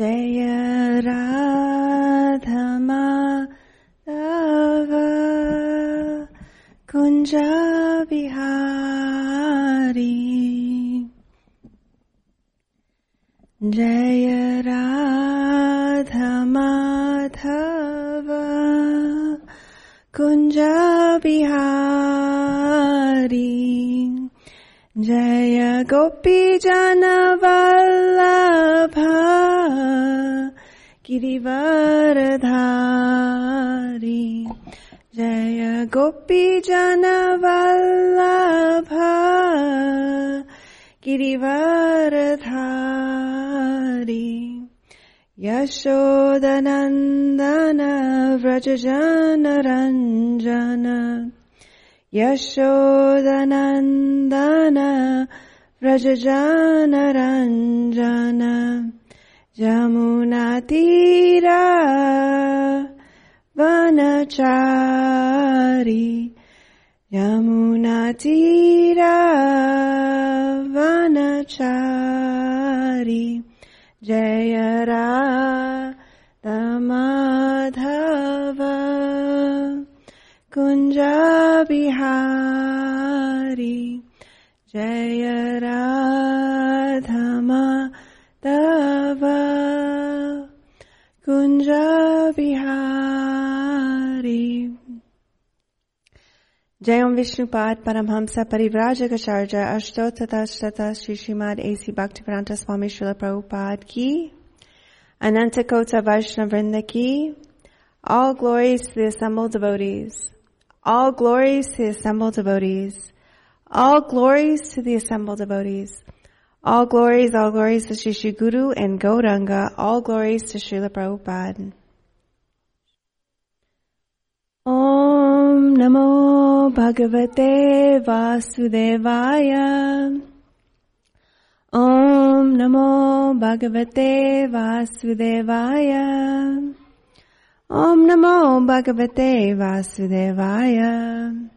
Jai Radha Madhav Kunj Bihari Jai Radha Madhav. Kunj Bihari Jai Gopi गोपीजनवल्लभ Girivardhari Jai गोपीजनवल्लभ Girivardhari यशोदनन्दन व्रजजनरञ्जन यशोदनन्दन व्रजजनरञ्जन जमुनातीरा वनचारी यमुनातीरा वनचारी। Jai Radha Madhav Kunj Bihari Jai Radha Madhav Jayam Vishnupad Paramhamsa Parivrajagacharya Ashtotatastata Shri Srimad A.C. Bhaktivedanta Swami Srila Prabhupada Ki Anantakota Vaishnavrinda Ki All glories to the assembled devotees. All glories to the assembled devotees. All glories to the assembled devotees. All glories, all glories to Shri Guru and Gauranga. All glories to Srila Prabhupada. Om Namo Bhagavate Vasudevaya. Om Namo Bhagavate Vasudevaya. Om Namo Bhagavate Vasudevaya.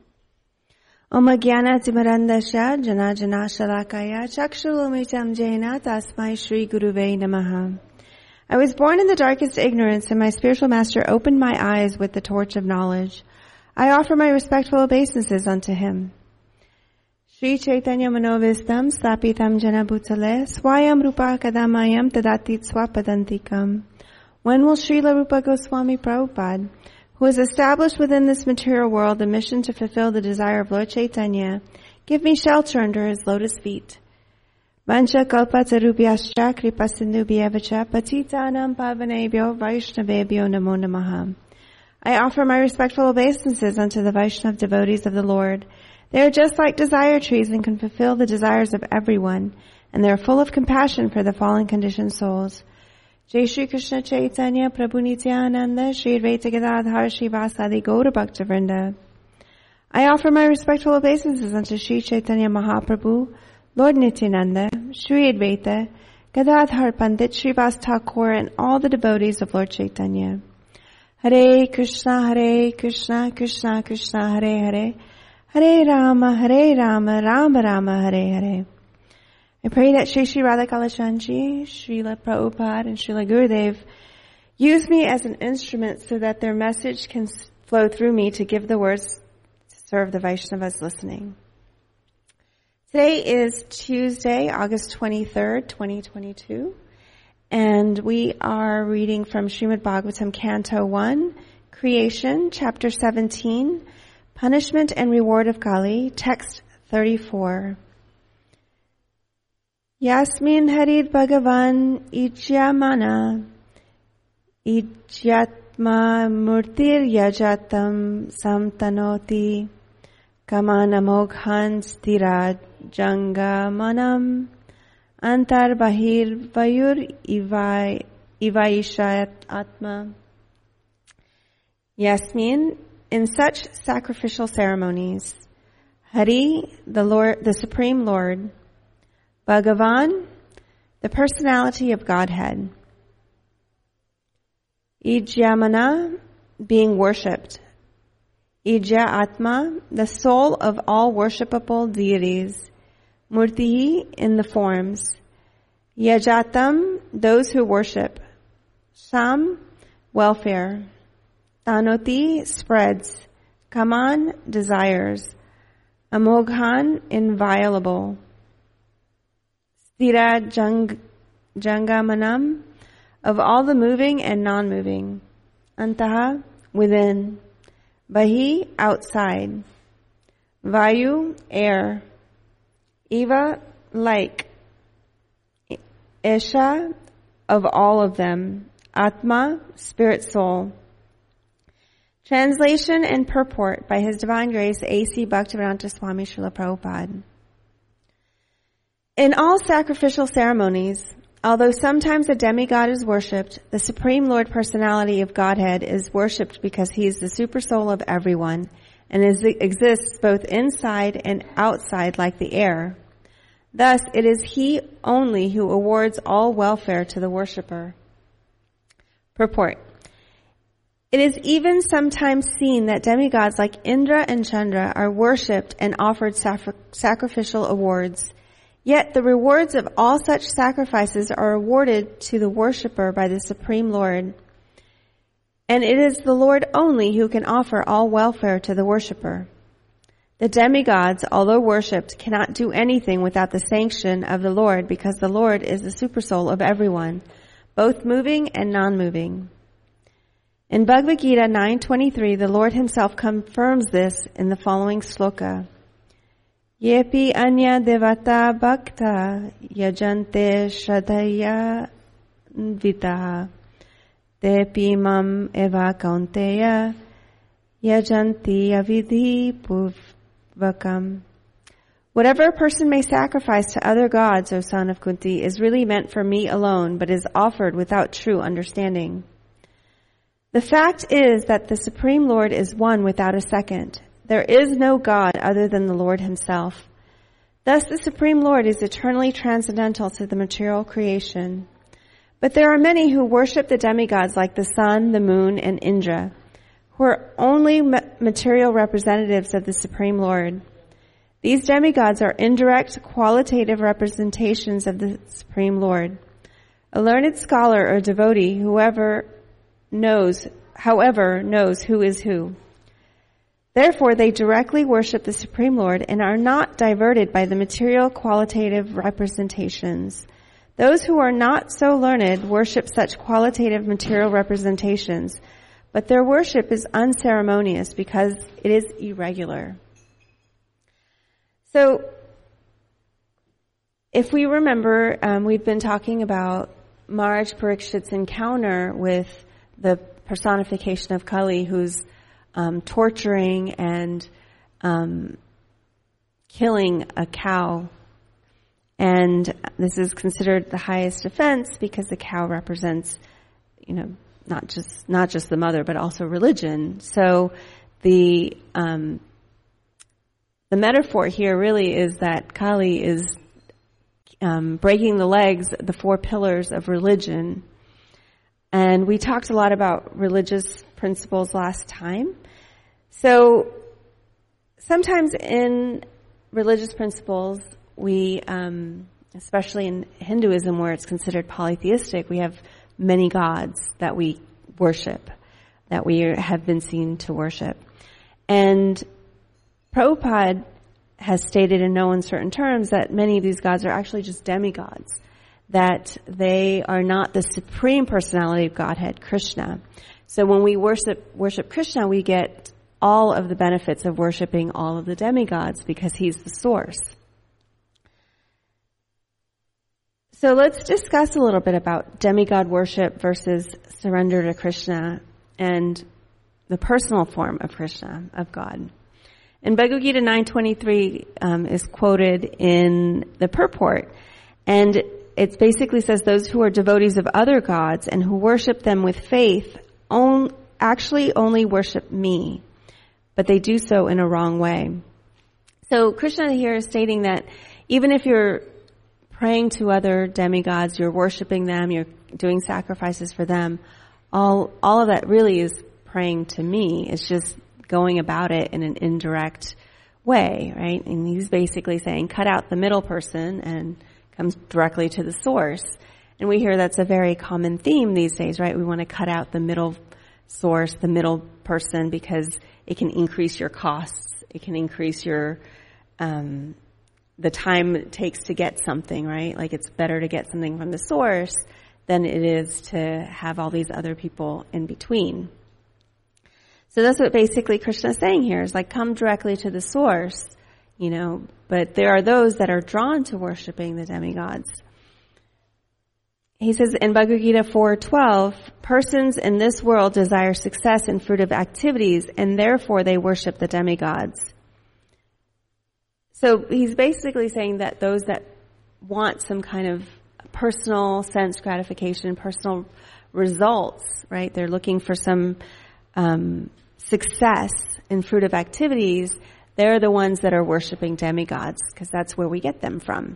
Om Jnana Timarandasya Jana Jana Shalakaya Chakshulumitam Jena Tasmai Shri Guruve Namaha. I was born in the darkest ignorance and my spiritual master opened my eyes with the torch of knowledge. I offer my respectful obeisances unto him. Sri Chaitanya Manovistam Stapitam Jana Bhutale Swayam Rupa Kadamayam Tadati Swapadantikam. When will Srila Rupa Goswami Prabhupada, who has established within this material world the mission to fulfill the desire of Lord Chaitanya, give me shelter under his lotus feet? Vancha kalpatarubhyascha kripasindubhyavacha patitanam pavanebhyo vaishnavebhyo namo namaha. I offer my respectful obeisances unto the Vaishnav devotees of the Lord. They are just like desire trees and can fulfill the desires of everyone, and they are full of compassion for the fallen conditioned souls. Jai Shri Krishna Chaitanya Prabhu Nityananda Shri Advaita Gadadhar Shri Vasadi Gaura. I offer my respectful obeisances unto Shri Chaitanya Mahaprabhu, Lord Nityananda, Shri Advaita, Gadadhar Pandit, Srivas Thakur, and all the devotees of Lord Chaitanya. Hare Krishna, Hare Krishna, Krishna Krishna, Hare Hare, Hare Rama, Hare Rama, Rama Rama, Hare Hare. I pray that Shri Shri Radha Kalachandji, Srila Prabhupada, and Srila Gurudev use me as an instrument so that their message can flow through me to give the words to serve the Vaishnavas listening. Today is Tuesday, August 23rd, 2022, and we are reading from Srimad Bhagavatam, Canto 1, Creation, Chapter 17, Punishment and Reward of Kali, Text 34. Yasmin Harid Bhagavan Ijyamana Ijyatma Murtir Yajatam Samtanoti Kamanamoghan Stiraj Janga Manam Antar Bahir Vayur Ivai Ivaishayat Atma. Yasmin, in such sacrificial ceremonies, Hari, the Lord, the Supreme Lord, Bhagavan, the personality of Godhead, Ijyamana, being worshipped, Ija Atma, the soul of all worshipable deities, Murti, in the forms, Yajatam, those who worship, Sham, welfare. Tanoti, spreads. Kaman, desires. Amoghan, inviolable. Stira jang, jangamanam, of all the moving and non-moving. Antaha, within. Bahi, outside. Vayu, air. Eva, like. Isha, of all of them. Atma, spirit soul. Translation and purport by His Divine Grace A.C. Bhaktivedanta Swami Srila Prabhupada. In all sacrificial ceremonies, although sometimes a demigod is worshipped, the Supreme Lord Personality of Godhead is worshipped because He is the super soul of everyone and is, exists both inside and outside like the air. Thus, it is He only who awards all welfare to the worshipper. Purport. It is even sometimes seen that demigods like Indra and Chandra are worshipped and offered sacrificial awards. Yet the rewards of all such sacrifices are awarded to the worshipper by the Supreme Lord. And it is the Lord only who can offer all welfare to the worshipper. The demigods, although worshipped, cannot do anything without the sanction of the Lord because the Lord is the supersoul of everyone, both moving and non-moving. In Bhagavad Gita 9.23, the Lord himself confirms this in the following sloka. Yepi anya devata bhakta yajante shradhaya vitaha tepi mam eva kaunteya yajanti avidhi purvakam. Whatever a person may sacrifice to other gods, O son of Kunti, is really meant for me alone, but is offered without true understanding. The fact is that the Supreme Lord is one without a second. There is no God other than the Lord himself. Thus the Supreme Lord is eternally transcendental to the material creation. But there are many who worship the demigods like the sun, the moon, and Indra, who are only material representatives of the Supreme Lord. These demigods are indirect qualitative representations of the Supreme Lord. A learned scholar or devotee, whoever knows, however, knows who is who. Therefore, they directly worship the Supreme Lord and are not diverted by the material qualitative representations. Those who are not so learned worship such qualitative material representations, but their worship is unceremonious because it is irregular. So, if we remember, um, we've been talking about Maharaj Parikshit's encounter with the personification of Kali who's um, torturing and um, killing a cow. And this is considered the highest offense because the cow represents, you know, not just not just the mother, but also religion. So the um, the metaphor here really is that Kali is um, breaking the legs, the four pillars of religion, and we talked a lot about religious principles last time. So sometimes in religious principles, we, um, especially in Hinduism where it's considered polytheistic, we have many gods that we worship, that we have been seen to worship. And Prabhupada has stated in no uncertain terms that many of these gods are actually just demigods that they are not the supreme personality of Godhead, Krishna. So when we worship, worship Krishna, we get all of the benefits of worshiping all of the demigods because he's the source. So let's discuss a little bit about demigod worship versus surrender to Krishna and the personal form of Krishna, of God. And Bhagavad Gita 923 um, is quoted in the purport, and it basically says those who are devotees of other gods and who worship them with faith on, actually only worship me, but they do so in a wrong way. So Krishna here is stating that even if you're praying to other demigods, you're worshiping them, you're doing sacrifices for them, all, all of that really is praying to me. It's just going about it in an indirect way, right? And he's basically saying, cut out the middle person and comes directly to the source. And we hear that's a very common theme these days, right? We want to cut out the middle source, the middle person, because it can increase your costs. It can increase your, um, the time it takes to get something, right? Like it's better to get something from the source than it is to have all these other people in between. So that's what basically Krishna is saying here is like come directly to the source, you know, but there are those that are drawn to worshiping the demigods. He says in Bhagavad Gita 4:12, persons in this world desire success and fruitive activities and therefore they worship the demigods. So he's basically saying that those that want some kind of personal sense gratification, personal results, right? They're looking for some um, success in fruitive activities. They're the ones that are worshiping demigods because that's where we get them from.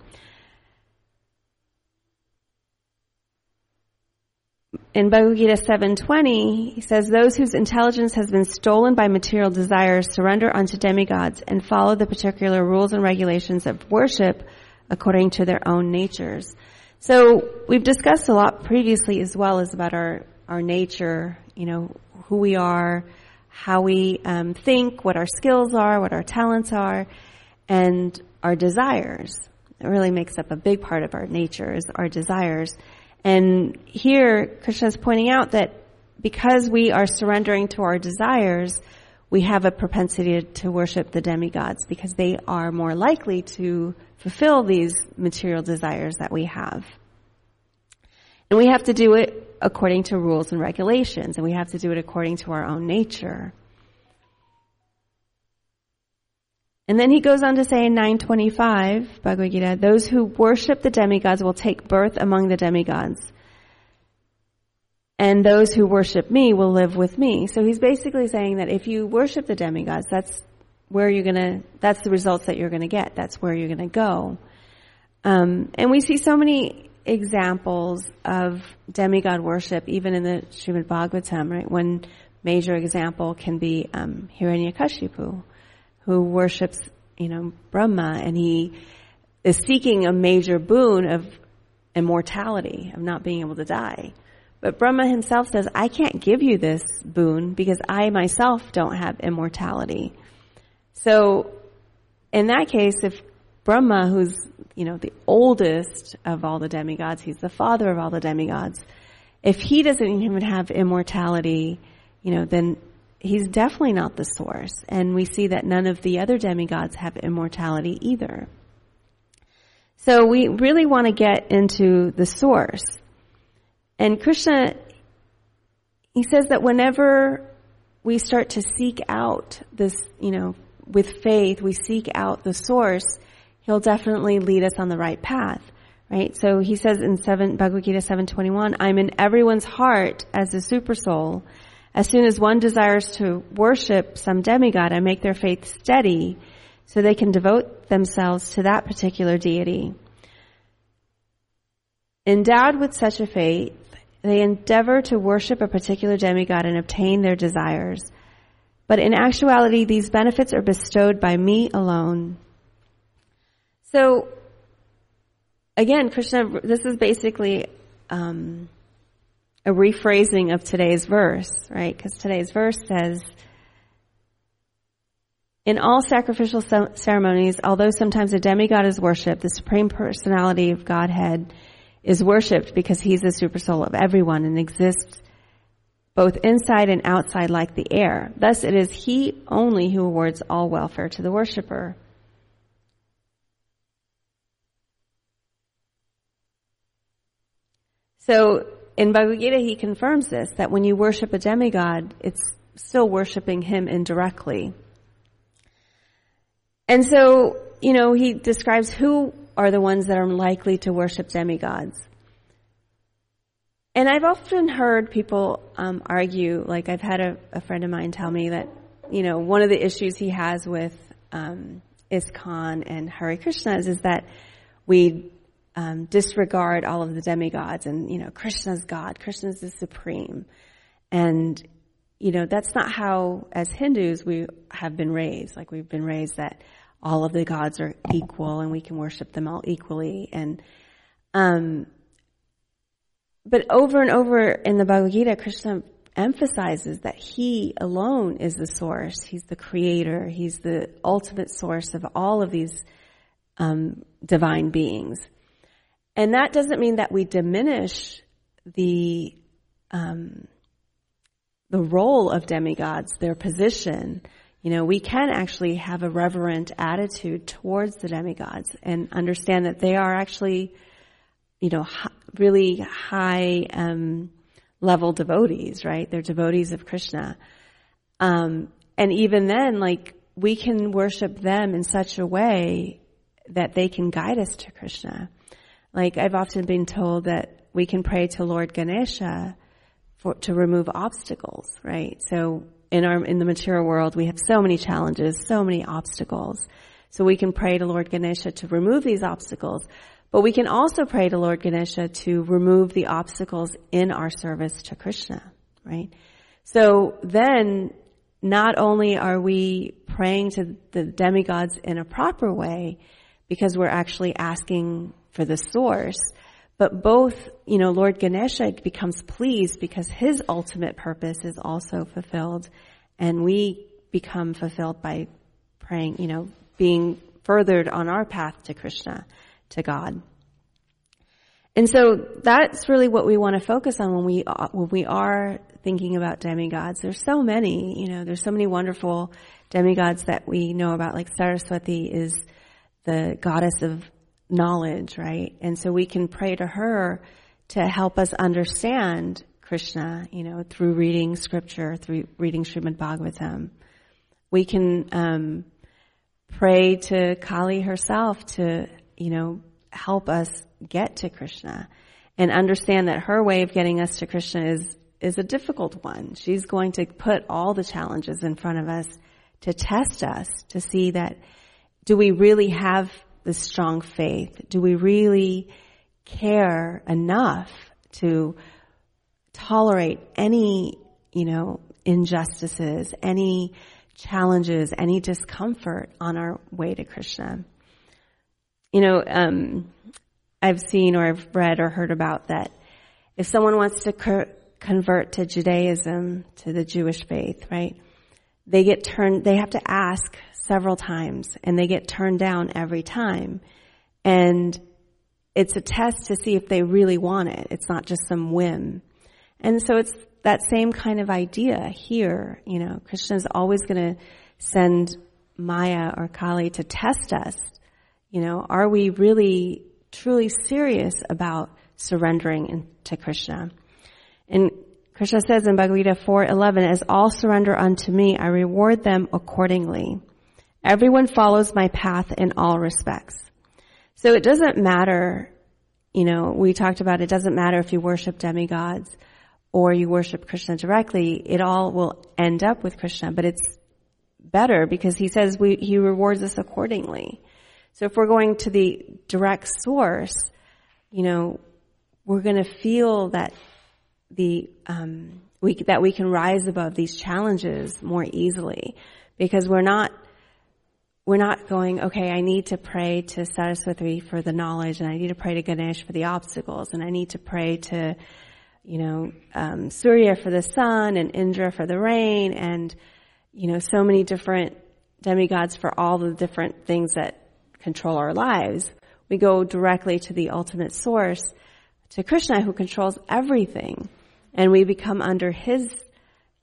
In Bhagavad Gita 7:20, he says, "Those whose intelligence has been stolen by material desires surrender unto demigods and follow the particular rules and regulations of worship according to their own natures." So we've discussed a lot previously as well as about our our nature, you know, who we are, how we um, think, what our skills are, what our talents are, and our desires. It really makes up a big part of our nature is our desires. And here, Krishna is pointing out that because we are surrendering to our desires, we have a propensity to worship the demigods because they are more likely to fulfill these material desires that we have. And we have to do it according to rules and regulations, and we have to do it according to our own nature. And then he goes on to say in 925, Bhagavad Gita, those who worship the demigods will take birth among the demigods. And those who worship me will live with me. So he's basically saying that if you worship the demigods, that's where you're gonna, that's the results that you're gonna get. That's where you're gonna go. Um, and we see so many examples of demigod worship, even in the Srimad Bhagavatam, right? One major example can be um, Hiranyakashipu who worships, you know, Brahma and he is seeking a major boon of immortality, of not being able to die. But Brahma himself says, I can't give you this boon because I myself don't have immortality. So, in that case, if Brahma, who's, you know, the oldest of all the demigods, he's the father of all the demigods, if he doesn't even have immortality, you know, then he's definitely not the source. And we see that none of the other demigods have immortality either. So we really want to get into the source. And Krishna, he says that whenever we start to seek out this, you know, with faith, we seek out the source, he'll definitely lead us on the right path. Right? So he says in 7, Bhagavad Gita 721, I'm in everyone's heart as a super soul as soon as one desires to worship some demigod, I make their faith steady so they can devote themselves to that particular deity. Endowed with such a faith, they endeavor to worship a particular demigod and obtain their desires. But in actuality, these benefits are bestowed by me alone. So, again, Krishna, this is basically um, a rephrasing of today's verse, right? Because today's verse says, in all sacrificial ceremonies, although sometimes a demigod is worshipped, the supreme personality of Godhead is worshipped because he's the supersoul of everyone and exists both inside and outside like the air. Thus it is he only who awards all welfare to the worshiper. So in Bhagavad Gita, he confirms this, that when you worship a demigod, it's still worshiping him indirectly. And so, you know, he describes who are the ones that are likely to worship demigods. And I've often heard people um, argue, like I've had a, a, friend of mine tell me that, you know, one of the issues he has with um, ISKCON and Hare Krishna is, is that we um, disregard all of the demigods and, you know, Krishna's God, Krishna's the supreme. And, you know, that's not how, as Hindus, we have been raised. Like we've been raised that all of the gods are equal and we can worship them all equally. And, um, but over and over in the Bhagavad Gita, Krishna emphasizes that he alone is the source. He's the creator. He's the ultimate source of all of these um, divine beings. And that doesn't mean that we diminish the um, the role of demigods, their position. You know, we can actually have a reverent attitude towards the demigods and understand that they are actually, you know, really high um, level devotees, right? They're devotees of Krishna. Um, and even then, like, we can worship them in such a way that they can guide us to Krishna. Like, I've often been told that we can pray to Lord Ganesha for, to remove obstacles, right? So in our, in the material world, we have so many challenges, so many obstacles. So we can pray to Lord Ganesha to remove these obstacles. But we can also pray to Lord Ganesha to remove the obstacles in our service to Krishna, right? So then, not only are we praying to the demigods in a proper way, because we're actually asking for the source, but both, you know, Lord Ganesha becomes pleased because his ultimate purpose is also fulfilled, and we become fulfilled by praying, you know, being furthered on our path to Krishna to God. And so that's really what we want to focus on when we when we are thinking about demigods. There's so many, you know, there's so many wonderful demigods that we know about. Like Saraswati is the goddess of knowledge, right? And so we can pray to her to help us understand Krishna, you know, through reading scripture, through reading Srimad Bhagavatam. We can um, pray to Kali herself to, you know, help us get to Krishna and understand that her way of getting us to Krishna is, is a difficult one. She's going to put all the challenges in front of us to test us to see that do we really have the strong faith? Do we really care enough to tolerate any, you know, injustices, any challenges, any discomfort on our way to Krishna? You know, um, I've seen or I've read or heard about that if someone wants to convert to Judaism, to the Jewish faith, right? They get turned, they have to ask several times and they get turned down every time. And it's a test to see if they really want it. It's not just some whim. And so it's that same kind of idea here. You know, Krishna is always going to send Maya or Kali to test us. You know, are we really truly serious about surrendering to Krishna? And Krishna says in Bhagavad Gita 4:11, "As all surrender unto me, I reward them accordingly." Everyone follows my path in all respects. So it doesn't matter, you know, we talked about it doesn't matter if you worship demigods or you worship Krishna directly, it all will end up with Krishna, but it's better because he says we, he rewards us accordingly. So if we're going to the direct source, you know, we're going to feel that the um, we that we can rise above these challenges more easily because we're not we're not going, okay, I need to pray to Saraswati for the knowledge and I need to pray to Ganesh for the obstacles and I need to pray to, you know, um, Surya for the sun and Indra for the rain and, you know, so many different demigods for all the different things that control our lives. We go directly to the ultimate source, to Krishna who controls everything. And we become under his,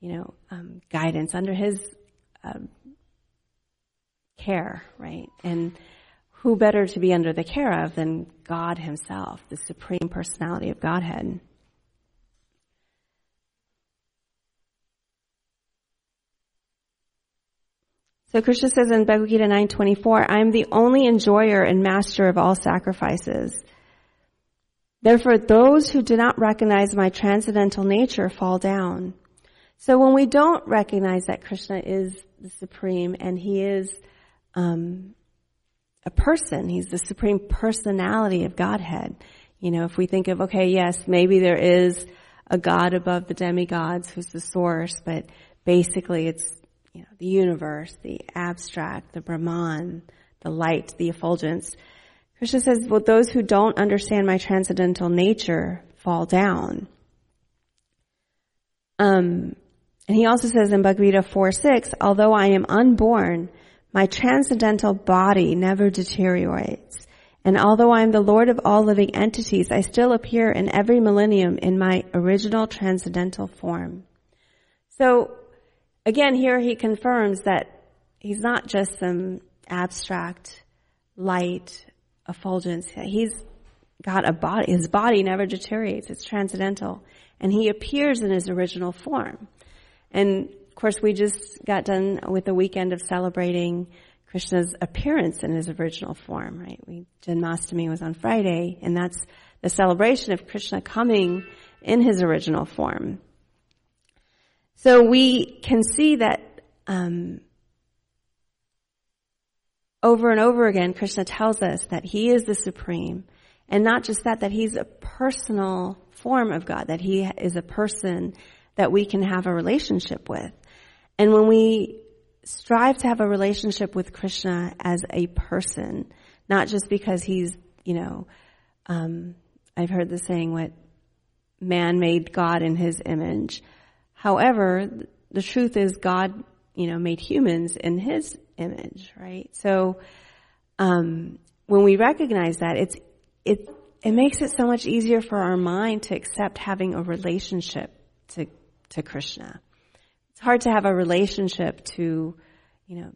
you know, um, guidance, under his, um, care, right? And who better to be under the care of than God Himself, the Supreme Personality of Godhead? So Krishna says in Bhagavad Gita 9.24, I am the only enjoyer and master of all sacrifices. Therefore, those who do not recognize my transcendental nature fall down. So when we don't recognize that Krishna is the supreme and he is um, a person. He's the supreme personality of Godhead. You know, if we think of, okay, yes, maybe there is a God above the demigods who's the source, but basically it's, you know, the universe, the abstract, the Brahman, the light, the effulgence. Krishna says, well, those who don't understand my transcendental nature fall down. Um, and he also says in Bhagavad Gita 4 6, although I am unborn, my transcendental body never deteriorates. And although I am the Lord of all living entities, I still appear in every millennium in my original transcendental form. So, again, here he confirms that he's not just some abstract light effulgence. He's got a body. His body never deteriorates. It's transcendental. And he appears in his original form. And of course, we just got done with the weekend of celebrating Krishna's appearance in his original form, right? We, Janmashtami was on Friday, and that's the celebration of Krishna coming in his original form. So we can see that um, over and over again, Krishna tells us that He is the supreme, and not just that, that He's a personal form of God, that He is a person that we can have a relationship with. And when we strive to have a relationship with Krishna as a person, not just because He's, you know, um, I've heard the saying, what man made God in His image. However, the truth is God, you know, made humans in His image, right? So, um, when we recognize that, it's, it, it makes it so much easier for our mind to accept having a relationship to, to Krishna. It's hard to have a relationship to, you know,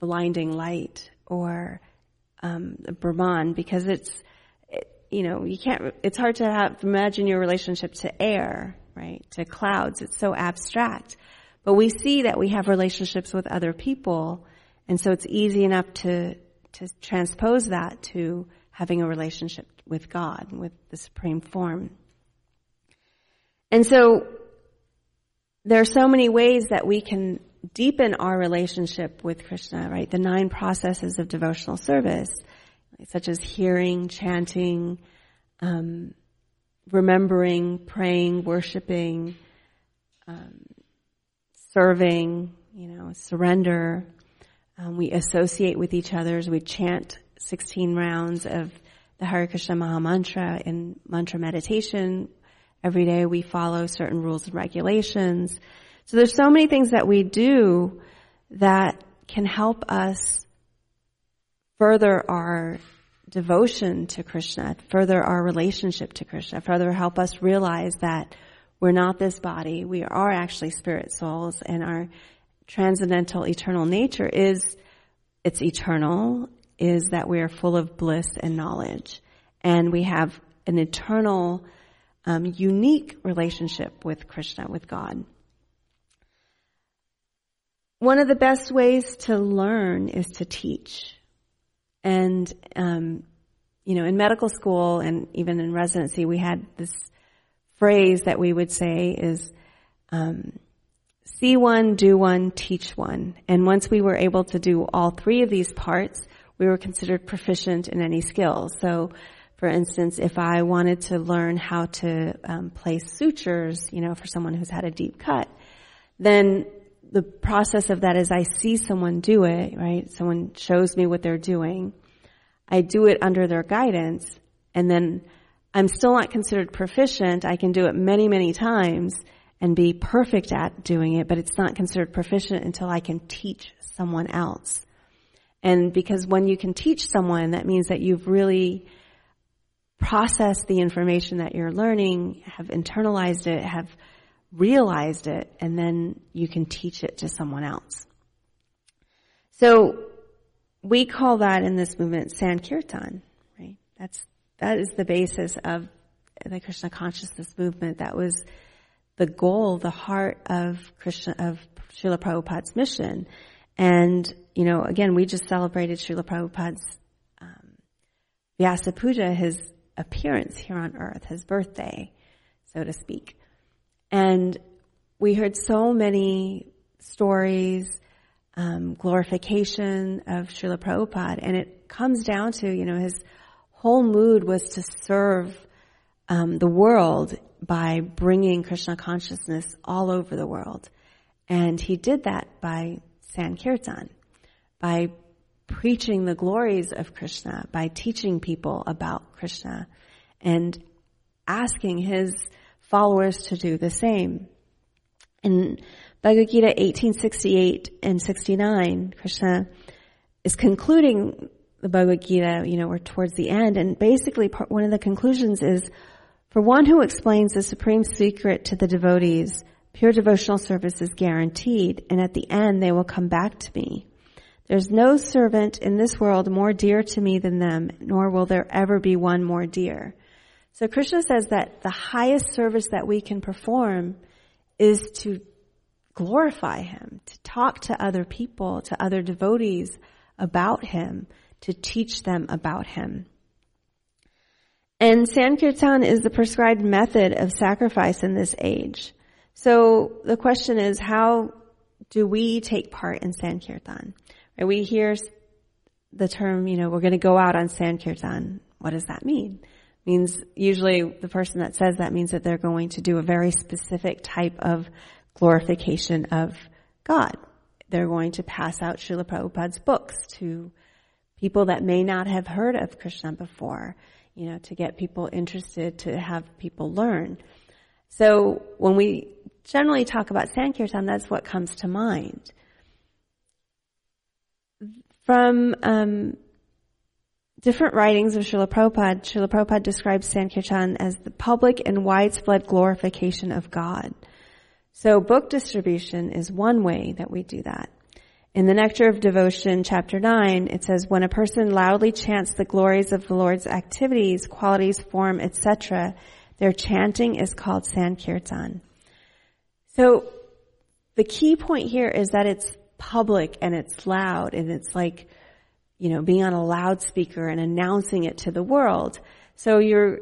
blinding light or, um, Brahman because it's, it, you know, you can't, it's hard to have, imagine your relationship to air, right? To clouds. It's so abstract. But we see that we have relationships with other people, and so it's easy enough to, to transpose that to having a relationship with God, with the supreme form. And so there are so many ways that we can deepen our relationship with Krishna, right? The nine processes of devotional service, such as hearing, chanting, um, remembering, praying, worshiping, um, serving, you know, surrender. Um, we associate with each other we chant 16 rounds of the Hare Krishna Maha Mantra in mantra meditation. Every day we follow certain rules and regulations. So there's so many things that we do that can help us further our devotion to Krishna, further our relationship to Krishna, further help us realize that we're not this body. We are actually spirit souls and our transcendental eternal nature is, it's eternal, is that we are full of bliss and knowledge. And we have an eternal, um, unique relationship with Krishna, with God. One of the best ways to learn is to teach. And, um, you know, in medical school and even in residency, we had this phrase that we would say is, um, see one, do one, teach one. And once we were able to do all three of these parts, we were considered proficient in any skill. So, for instance, if I wanted to learn how to um, place sutures, you know, for someone who's had a deep cut, then the process of that is I see someone do it, right? Someone shows me what they're doing. I do it under their guidance and then I'm still not considered proficient. I can do it many, many times and be perfect at doing it, but it's not considered proficient until I can teach someone else. And because when you can teach someone, that means that you've really processed the information that you're learning, have internalized it, have realized it, and then you can teach it to someone else. So we call that in this movement Sankirtan, right? That's, that is the basis of the Krishna consciousness movement. That was the goal, the heart of Krishna, of Srila Prabhupada's mission. And, you know, again, we just celebrated Srila Prabhupada's, um, Vyasa Puja, his appearance here on earth, his birthday, so to speak. And we heard so many stories, um, glorification of Srila Prabhupada, and it comes down to, you know, his whole mood was to serve um, the world by bringing Krishna consciousness all over the world. And he did that by Sankirtan, by preaching the glories of Krishna, by teaching people about Krishna. And asking his followers to do the same. In Bhagavad Gita 1868 and 69, Krishna is concluding the Bhagavad Gita, you know, we're towards the end, and basically part, one of the conclusions is, for one who explains the supreme secret to the devotees, pure devotional service is guaranteed, and at the end they will come back to me. There's no servant in this world more dear to me than them, nor will there ever be one more dear. So Krishna says that the highest service that we can perform is to glorify Him, to talk to other people, to other devotees about Him, to teach them about Him. And Sankirtan is the prescribed method of sacrifice in this age. So the question is, how do we take part in Sankirtan? Right, we hear the term, you know, we're going to go out on Sankirtan. What does that mean? It means usually the person that says that means that they're going to do a very specific type of glorification of God. They're going to pass out Srila Prabhupada's books to people that may not have heard of Krishna before, you know, to get people interested, to have people learn. So when we generally talk about Sankirtan, that's what comes to mind. From um, different writings of Srila Prabhupada, Srila Prabhupada describes Sankirtan as the public and widespread glorification of God. So book distribution is one way that we do that. In the Nectar of Devotion, chapter 9, it says, when a person loudly chants the glories of the Lord's activities, qualities, form, etc., their chanting is called Sankirtan. So, the key point here is that it's public and it's loud and it's like, you know, being on a loudspeaker and announcing it to the world. So you're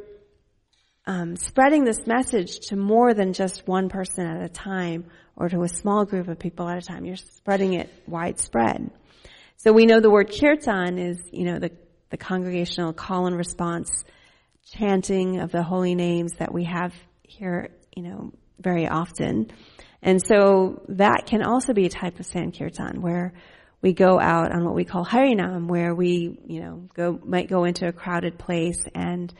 um, spreading this message to more than just one person at a time or to a small group of people at a time. You're spreading it widespread. So we know the word kirtan is, you know, the, the congregational call and response chanting of the holy names that we have here, you know, very often. And so that can also be a type of Sankirtan where we go out on what we call Harinam, where we, you know, go, might go into a crowded place and,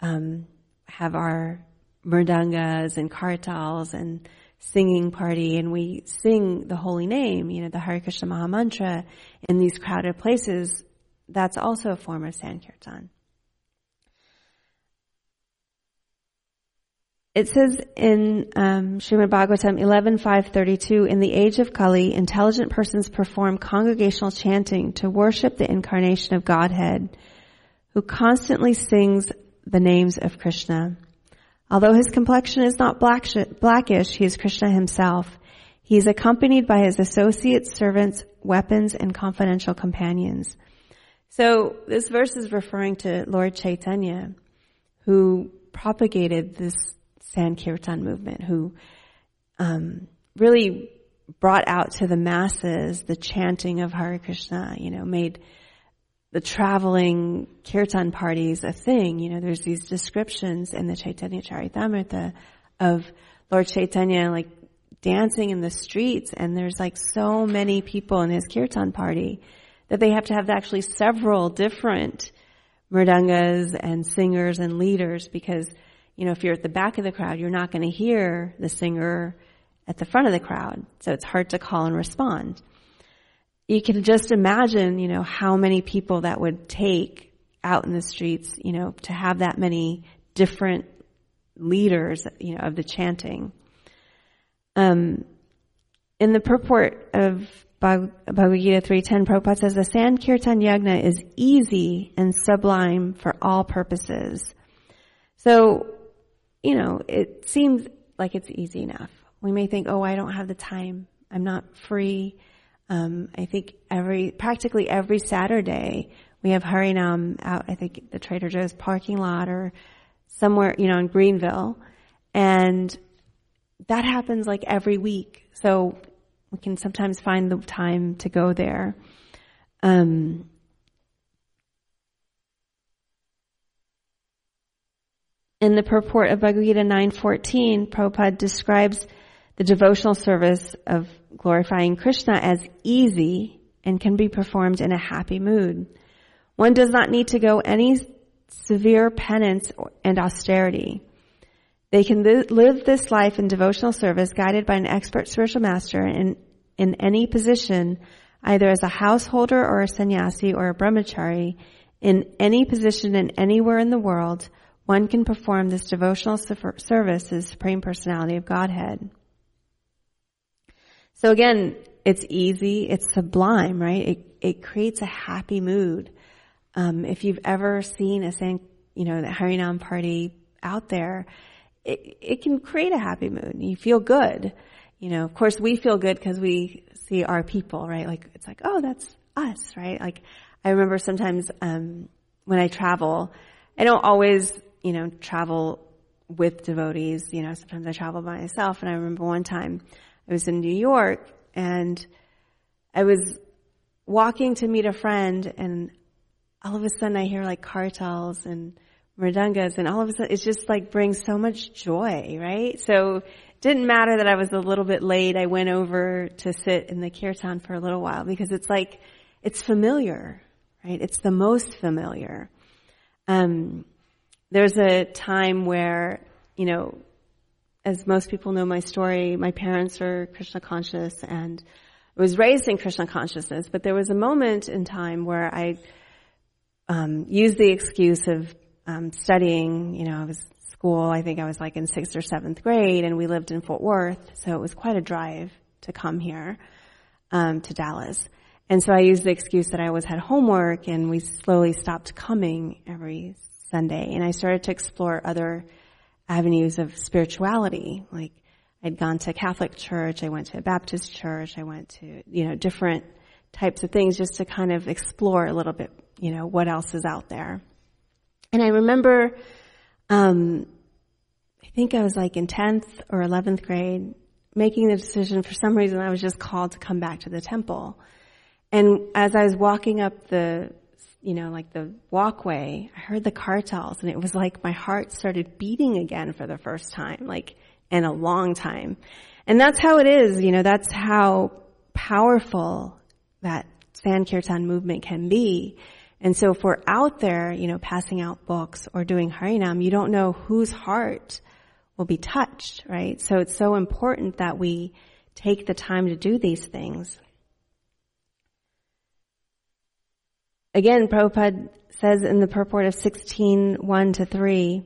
um, have our mridangas and kartals and singing party and we sing the holy name, you know, the Hare Krishna Maha Mantra in these crowded places, that's also a form of Sankirtan. It says in um, Srimad Bhagavatam 11.532, in the age of Kali, intelligent persons perform congregational chanting to worship the incarnation of Godhead, who constantly sings the names of Krishna. Although his complexion is not blackish, he is Krishna himself. He is accompanied by his associates, servants, weapons, and confidential companions. So this verse is referring to Lord Chaitanya, who propagated this Sankirtan movement, who um, really brought out to the masses the chanting of Hare Krishna, you know, made the traveling kirtan parties a thing. You know, there's these descriptions in the Chaitanya Charitamrita of Lord Chaitanya like dancing in the streets and there's like so many people in his kirtan party that they have to have actually several different mridangas and singers and leaders because, you know, if you're at the back of the crowd, you're not going to hear the singer at the front of the crowd. So it's hard to call and respond you can just imagine, you know, how many people that would take out in the streets, you know, to have that many different leaders, you know, of the chanting. Um, in the purport of Bhagavad Gita 3.10, Prabhupada says, the Sankirtan Yagna is easy and sublime for all purposes. So, you know, it seems like it's easy enough. We may think, oh, I don't have the time. I'm not free. Um, I think every, practically every Saturday, we have Harinam out, I think the Trader Joe's parking lot or somewhere, you know, in Greenville. And that happens like every week. So we can sometimes find the time to go there. Um, in the purport of Bhagavad Gita 9.14, Prabhupada describes the devotional service of glorifying Krishna as easy and can be performed in a happy mood. One does not need to go any severe penance and austerity. They can li- live this life in devotional service guided by an expert spiritual master in, in any position, either as a householder or a sannyasi or a brahmachari, in any position and anywhere in the world, one can perform this devotional service as Supreme Personality of Godhead. So again, it's easy, it's sublime, right? It, it creates a happy mood. Um, if you've ever seen a, you know, the Harinam party out there, it, it can create a happy mood. You feel good. You know, of course we feel good because we see our people, right? Like, it's like, oh, that's us, right? Like, I remember sometimes, um, when I travel, I don't always, you know, travel with devotees. You know, sometimes I travel by myself. And I remember one time I was in New York and I was walking to meet a friend and all of a sudden I hear like kartals and mridangas and all of a sudden it just like brings so much joy, right? So it didn't matter that I was a little bit late. I went over to sit in the kirtan for a little while because it's like, it's familiar, right? It's the most familiar. Um, there's a time where, you know, as most people know my story, my parents are Krishna conscious and I was raised in Krishna consciousness, but there was a moment in time where I um, used the excuse of um, studying. You know, I was school. I think I was like in sixth or seventh grade, and we lived in Fort Worth, so it was quite a drive to come here um, to Dallas. And so I used the excuse that I always had homework, and we slowly stopped coming every Sunday. And I started to explore other avenues of spirituality. Like I'd gone to Catholic church, I went to a Baptist church, I went to you know different types of things just to kind of explore a little bit, you know, what else is out there. And I remember, um, I think I was like in 10th or 11th grade, making the decision for some reason I was just called to come back to the temple. And as I was walking up the, you know, like the walkway, I heard the kartals and it was like my heart started beating again for the first time, like in a long time. And that's how it is, you know, that's how powerful that Sankirtan movement can be. And so if we're out there, you know, passing out books or doing Harinam, you don't know whose heart will be touched, right? So it's so important that we take the time to do these things. Again, Prabhupada says in the purport of 16, 1 to 3,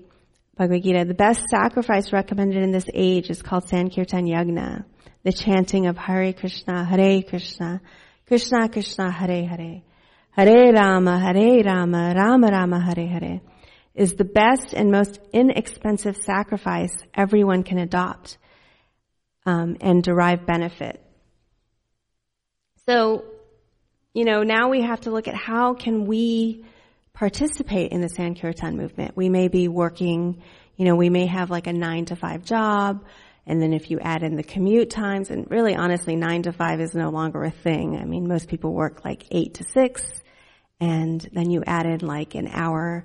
Bhagavad Gita, the best sacrifice recommended in this age is called Sankirtan Yagna, the chanting of Hare Krishna, Hare Krishna, Krishna Krishna, Hare Hare. Hare Rama, Hare Rama, Rama Rama, Hare Hare, is the best and most inexpensive sacrifice everyone can adopt um, and derive benefit. So, you know, now we have to look at how can we participate in the San Sankirtan movement. We may be working, you know, we may have like a nine to five job, and then if you add in the commute times, and really honestly, nine to five is no longer a thing. I mean, most people work like eight to six, and then you added like an hour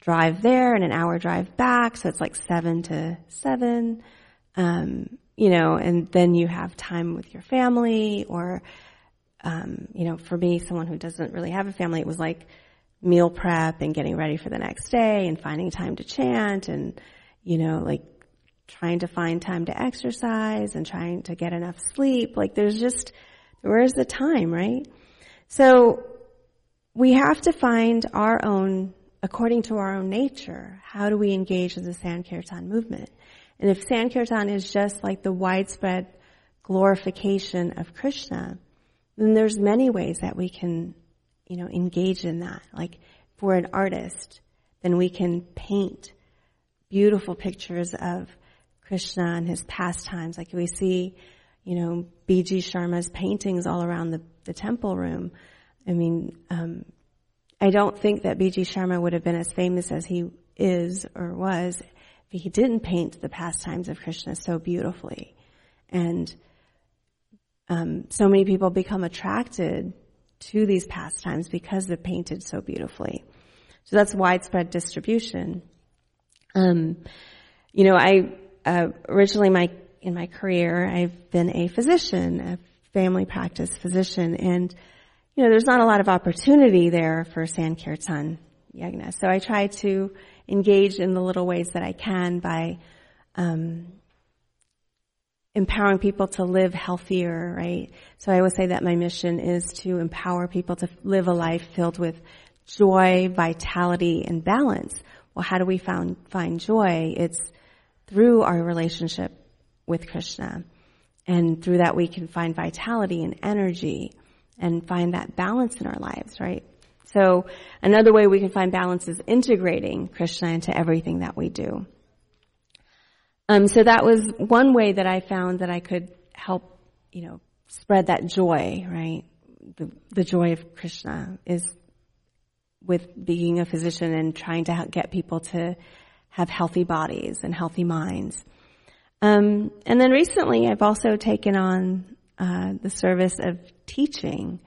drive there and an hour drive back, so it's like seven to seven. Um, you know, and then you have time with your family, or um, you know, for me, someone who doesn't really have a family, it was like meal prep and getting ready for the next day and finding time to chant and you know, like trying to find time to exercise and trying to get enough sleep. Like there's just, where's the time, right? So we have to find our own, according to our own nature, how do we engage in the Sankirtan movement? And if Sankirtan is just like the widespread glorification of Krishna, then there's many ways that we can, you know, engage in that. Like we're an artist, then we can paint beautiful pictures of Krishna and his pastimes. Like we see, you know, B.G. Sharma's paintings all around the, the temple room. I mean, um, I don't think that B.G. Sharma would have been as famous as he is or was if he didn't paint the pastimes of Krishna so beautifully. And um, so many people become attracted to these pastimes because they're painted so beautifully. So that's widespread distribution. Um, you know, I uh, originally my in my career I've been a physician, a family practice physician, and you know, there's not a lot of opportunity there for Sankirtan Yagna. So I try to engage in the little ways that I can by um, empowering people to live healthier, right? So I always say that my mission is to empower people to live a life filled with joy, vitality, and balance. Well, how do we found, find joy? It's through our relationship with Krishna. And through that we can find vitality and energy and find that balance in our lives, right? So another way we can find balance is integrating Krishna into everything that we do. Um, so that was one way that I found that I could help, you know, spread that joy, right? The, the joy of Krishna is with being a physician and trying to get people to have healthy bodies and healthy minds. Um, and then recently, I've also taken on uh, the service of teaching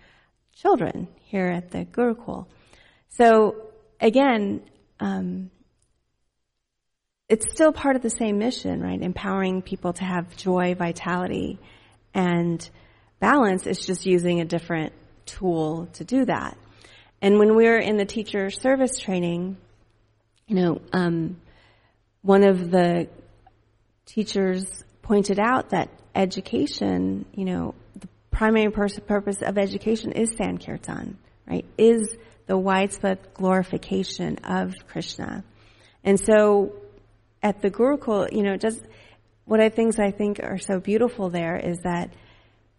children here at the Gurukul. So again, um, it's still part of the same mission, right? Empowering people to have joy, vitality, and balance. It's just using a different tool to do that. And when we are in the teacher service training, you know, um, one of the teachers pointed out that education, you know, the primary purpose of education is Sankirtan, right? Is the widespread glorification of Krishna. And so at the Gurukul, you know, just what I things I think are so beautiful there is that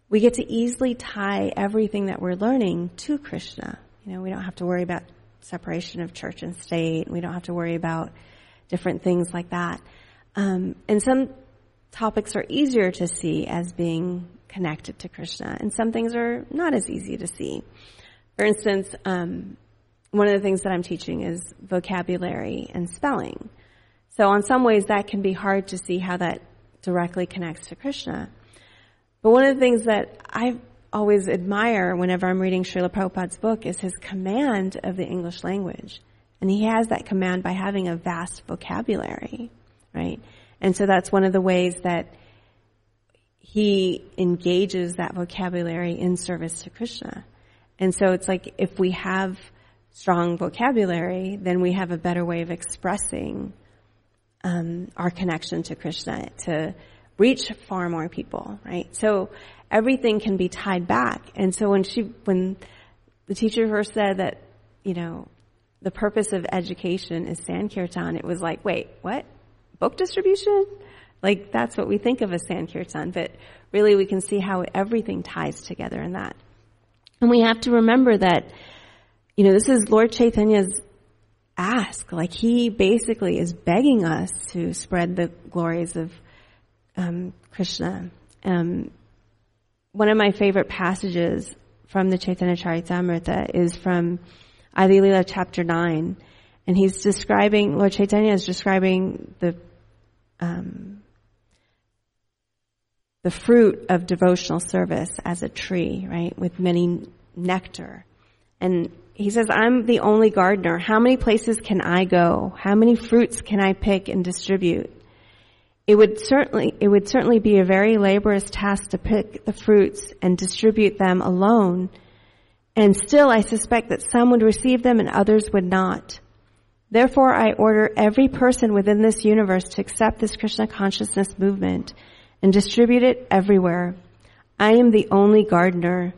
we get to easily tie everything that we're learning to Krishna. You know, we don't have to worry about separation of church and state. We don't have to worry about different things like that. Um, and some topics are easier to see as being connected to Krishna, and some things are not as easy to see. For instance, um, one of the things that I'm teaching is vocabulary and spelling. So in some ways that can be hard to see how that directly connects to Krishna. But one of the things that I always admire whenever I'm reading Srila Prabhupada's book is his command of the English language. And he has that command by having a vast vocabulary, right? And so that's one of the ways that he engages that vocabulary in service to Krishna. And so it's like if we have strong vocabulary, then we have a better way of expressing um, our connection to Krishna to reach far more people, right? So everything can be tied back. And so when she, when the teacher first said that, you know, the purpose of education is Sankirtan, it was like, wait, what? Book distribution? Like that's what we think of as Sankirtan, but really we can see how everything ties together in that. And we have to remember that, you know, this is Lord Chaitanya's ask. Like he basically is begging us to spread the glories of um, Krishna. Um, one of my favorite passages from the Chaitanya Charitamrita is from Adi Lila chapter 9. And he's describing, Lord Chaitanya is describing the, um, the fruit of devotional service as a tree, right, with many nectar. And he says, I'm the only gardener. How many places can I go? How many fruits can I pick and distribute? It would certainly, it would certainly be a very laborious task to pick the fruits and distribute them alone. And still I suspect that some would receive them and others would not. Therefore I order every person within this universe to accept this Krishna consciousness movement and distribute it everywhere. I am the only gardener.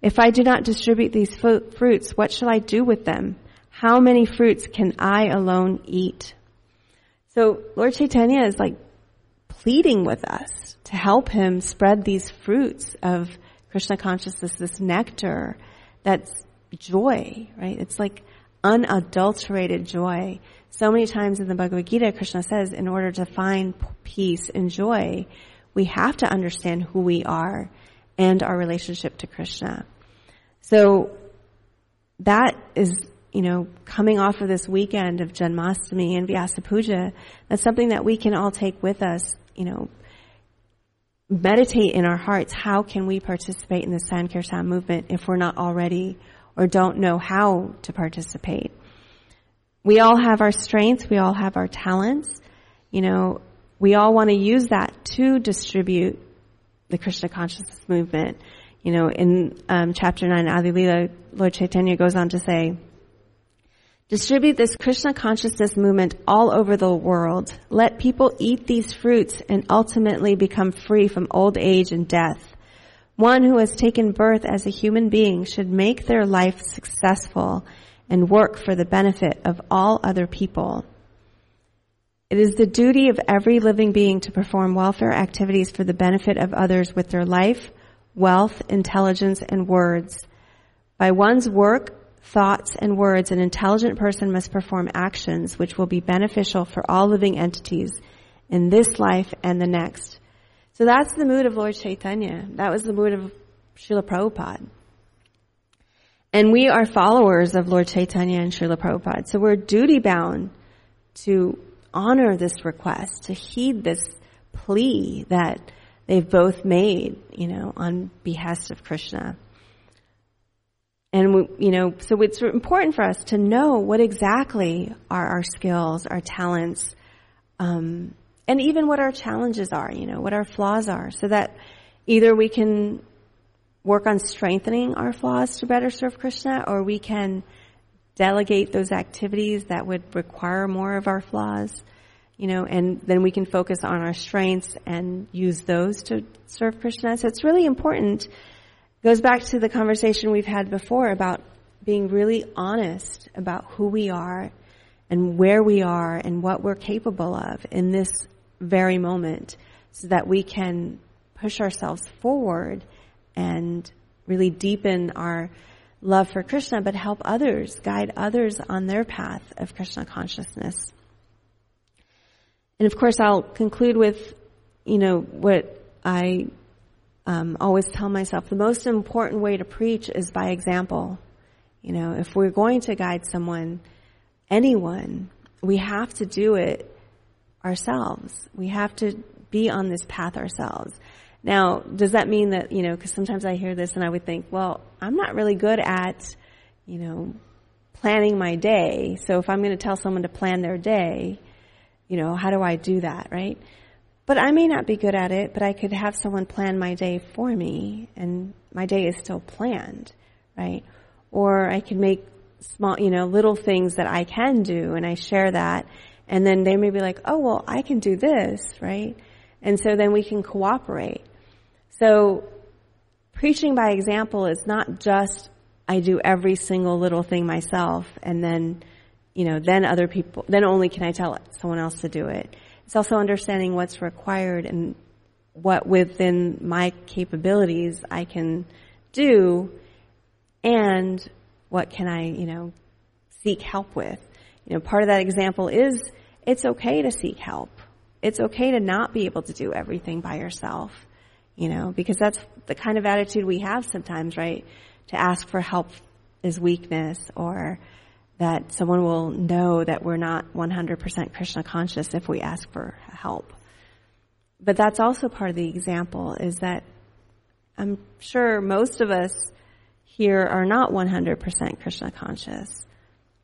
If I do not distribute these fruits, what shall I do with them? How many fruits can I alone eat? So Lord Chaitanya is like pleading with us to help him spread these fruits of Krishna consciousness, this nectar that's joy, right? It's like unadulterated joy. So many times in the Bhagavad Gita, Krishna says, in order to find peace and joy, we have to understand who we are and our relationship to Krishna. So that is, you know, coming off of this weekend of Janmashtami and Vyasa Puja, that's something that we can all take with us, you know, meditate in our hearts. How can we participate in the Sankirtan movement if we're not already or don't know how to participate? We all have our strengths. We all have our talents. You know, we all want to use that to distribute the Krishna consciousness movement. You know, in um, chapter 9, Adi Lila, Lord Chaitanya goes on to say, Distribute this Krishna consciousness movement all over the world. Let people eat these fruits and ultimately become free from old age and death. One who has taken birth as a human being should make their life successful and work for the benefit of all other people. It is the duty of every living being to perform welfare activities for the benefit of others with their life, wealth, intelligence, and words. By one's work, thoughts, and words, an intelligent person must perform actions which will be beneficial for all living entities in this life and the next. So that's the mood of Lord Chaitanya. That was the mood of Srila Prabhupada. And we are followers of Lord Chaitanya and Srila Prabhupada. So we're duty bound to honor this request, to heed this plea that they've both made, you know, on behest of Krishna. And, we, you know, so it's important for us to know what exactly are our skills, our talents, um, and even what our challenges are, you know, what our flaws are, so that either we can work on strengthening our flaws to better serve Krishna, or we can delegate those activities that would require more of our flaws, you know, and then we can focus on our strengths and use those to serve Krishna. So it's really important goes back to the conversation we've had before about being really honest about who we are and where we are and what we're capable of in this very moment so that we can push ourselves forward and really deepen our love for Krishna, but help others, guide others on their path of Krishna consciousness. And of course, I'll conclude with, you know, what I um, always tell myself the most important way to preach is by example. You know, if we're going to guide someone, anyone, we have to do it ourselves. We have to be on this path ourselves. Now, does that mean that, you know, because sometimes I hear this and I would think, well, I'm not really good at, you know, planning my day. So if I'm going to tell someone to plan their day, you know, how do I do that, right? But I may not be good at it, but I could have someone plan my day for me and my day is still planned, right? Or I can make small, you know, little things that I can do and I share that and then they may be like, oh, well, I can do this, right? And so then we can cooperate. So preaching by example is not just I do every single little thing myself and then, you know, then other people, then only can I tell someone else to do it. It's also understanding what's required and what within my capabilities I can do and what can I, you know, seek help with. You know, part of that example is it's okay to seek help. It's okay to not be able to do everything by yourself, you know, because that's the kind of attitude we have sometimes, right? To ask for help is weakness or that someone will know that we're not 100% Krishna conscious if we ask for help. But that's also part of the example is that I'm sure most of us here are not 100% Krishna conscious.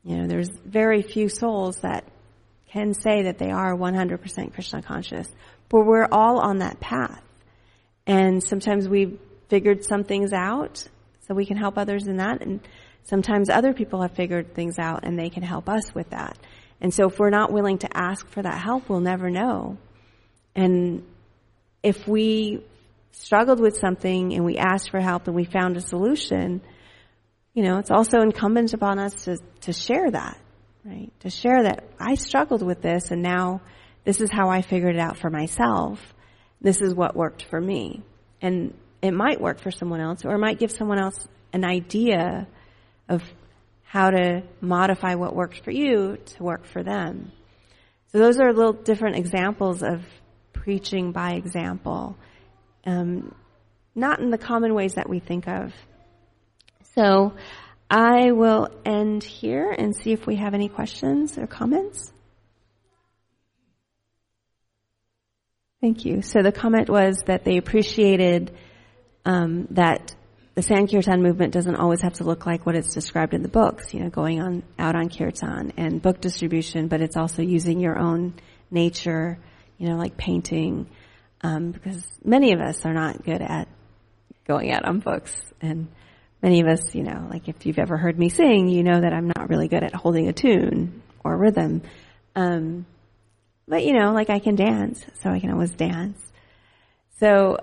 You know, there's very few souls that can say that they are 100% Krishna conscious, but we're all on that path. And sometimes we've figured some things out so we can help others in that and Sometimes other people have figured things out and they can help us with that. And so if we're not willing to ask for that help, we'll never know. And if we struggled with something and we asked for help and we found a solution, you know, it's also incumbent upon us to, to share that, right? To share that I struggled with this and now this is how I figured it out for myself. This is what worked for me. And it might work for someone else or it might give someone else an idea of how to modify what worked for you to work for them. So those are little different examples of preaching by example, um, not in the common ways that we think of. So I will end here and see if we have any questions or comments. Thank you. So the comment was that they appreciated um, that the Sankirtan movement doesn't always have to look like what it's described in the books, you know, going on out on kirtan and book distribution, but it's also using your own nature, you know, like painting, um, because many of us are not good at going out on books and many of us, you know, like if you've ever heard me sing, you know that I'm not really good at holding a tune or rhythm. Um, but you know, like I can dance, so I can always dance. So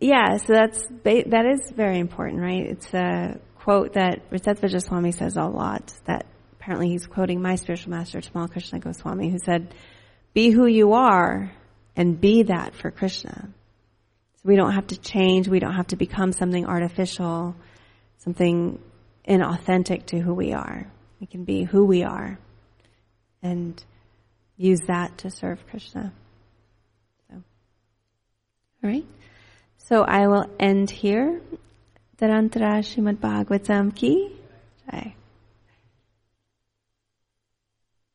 yeah, so that's that is very important, right? It's a quote that Ritetva Swami says a lot. That apparently he's quoting my spiritual master, Tamal Krishna Goswami, who said, "Be who you are, and be that for Krishna." So we don't have to change. We don't have to become something artificial, something inauthentic to who we are. We can be who we are, and use that to serve Krishna. So, all right. So I will end here. Tarantara Srimad Bhagavatam ki. Jai.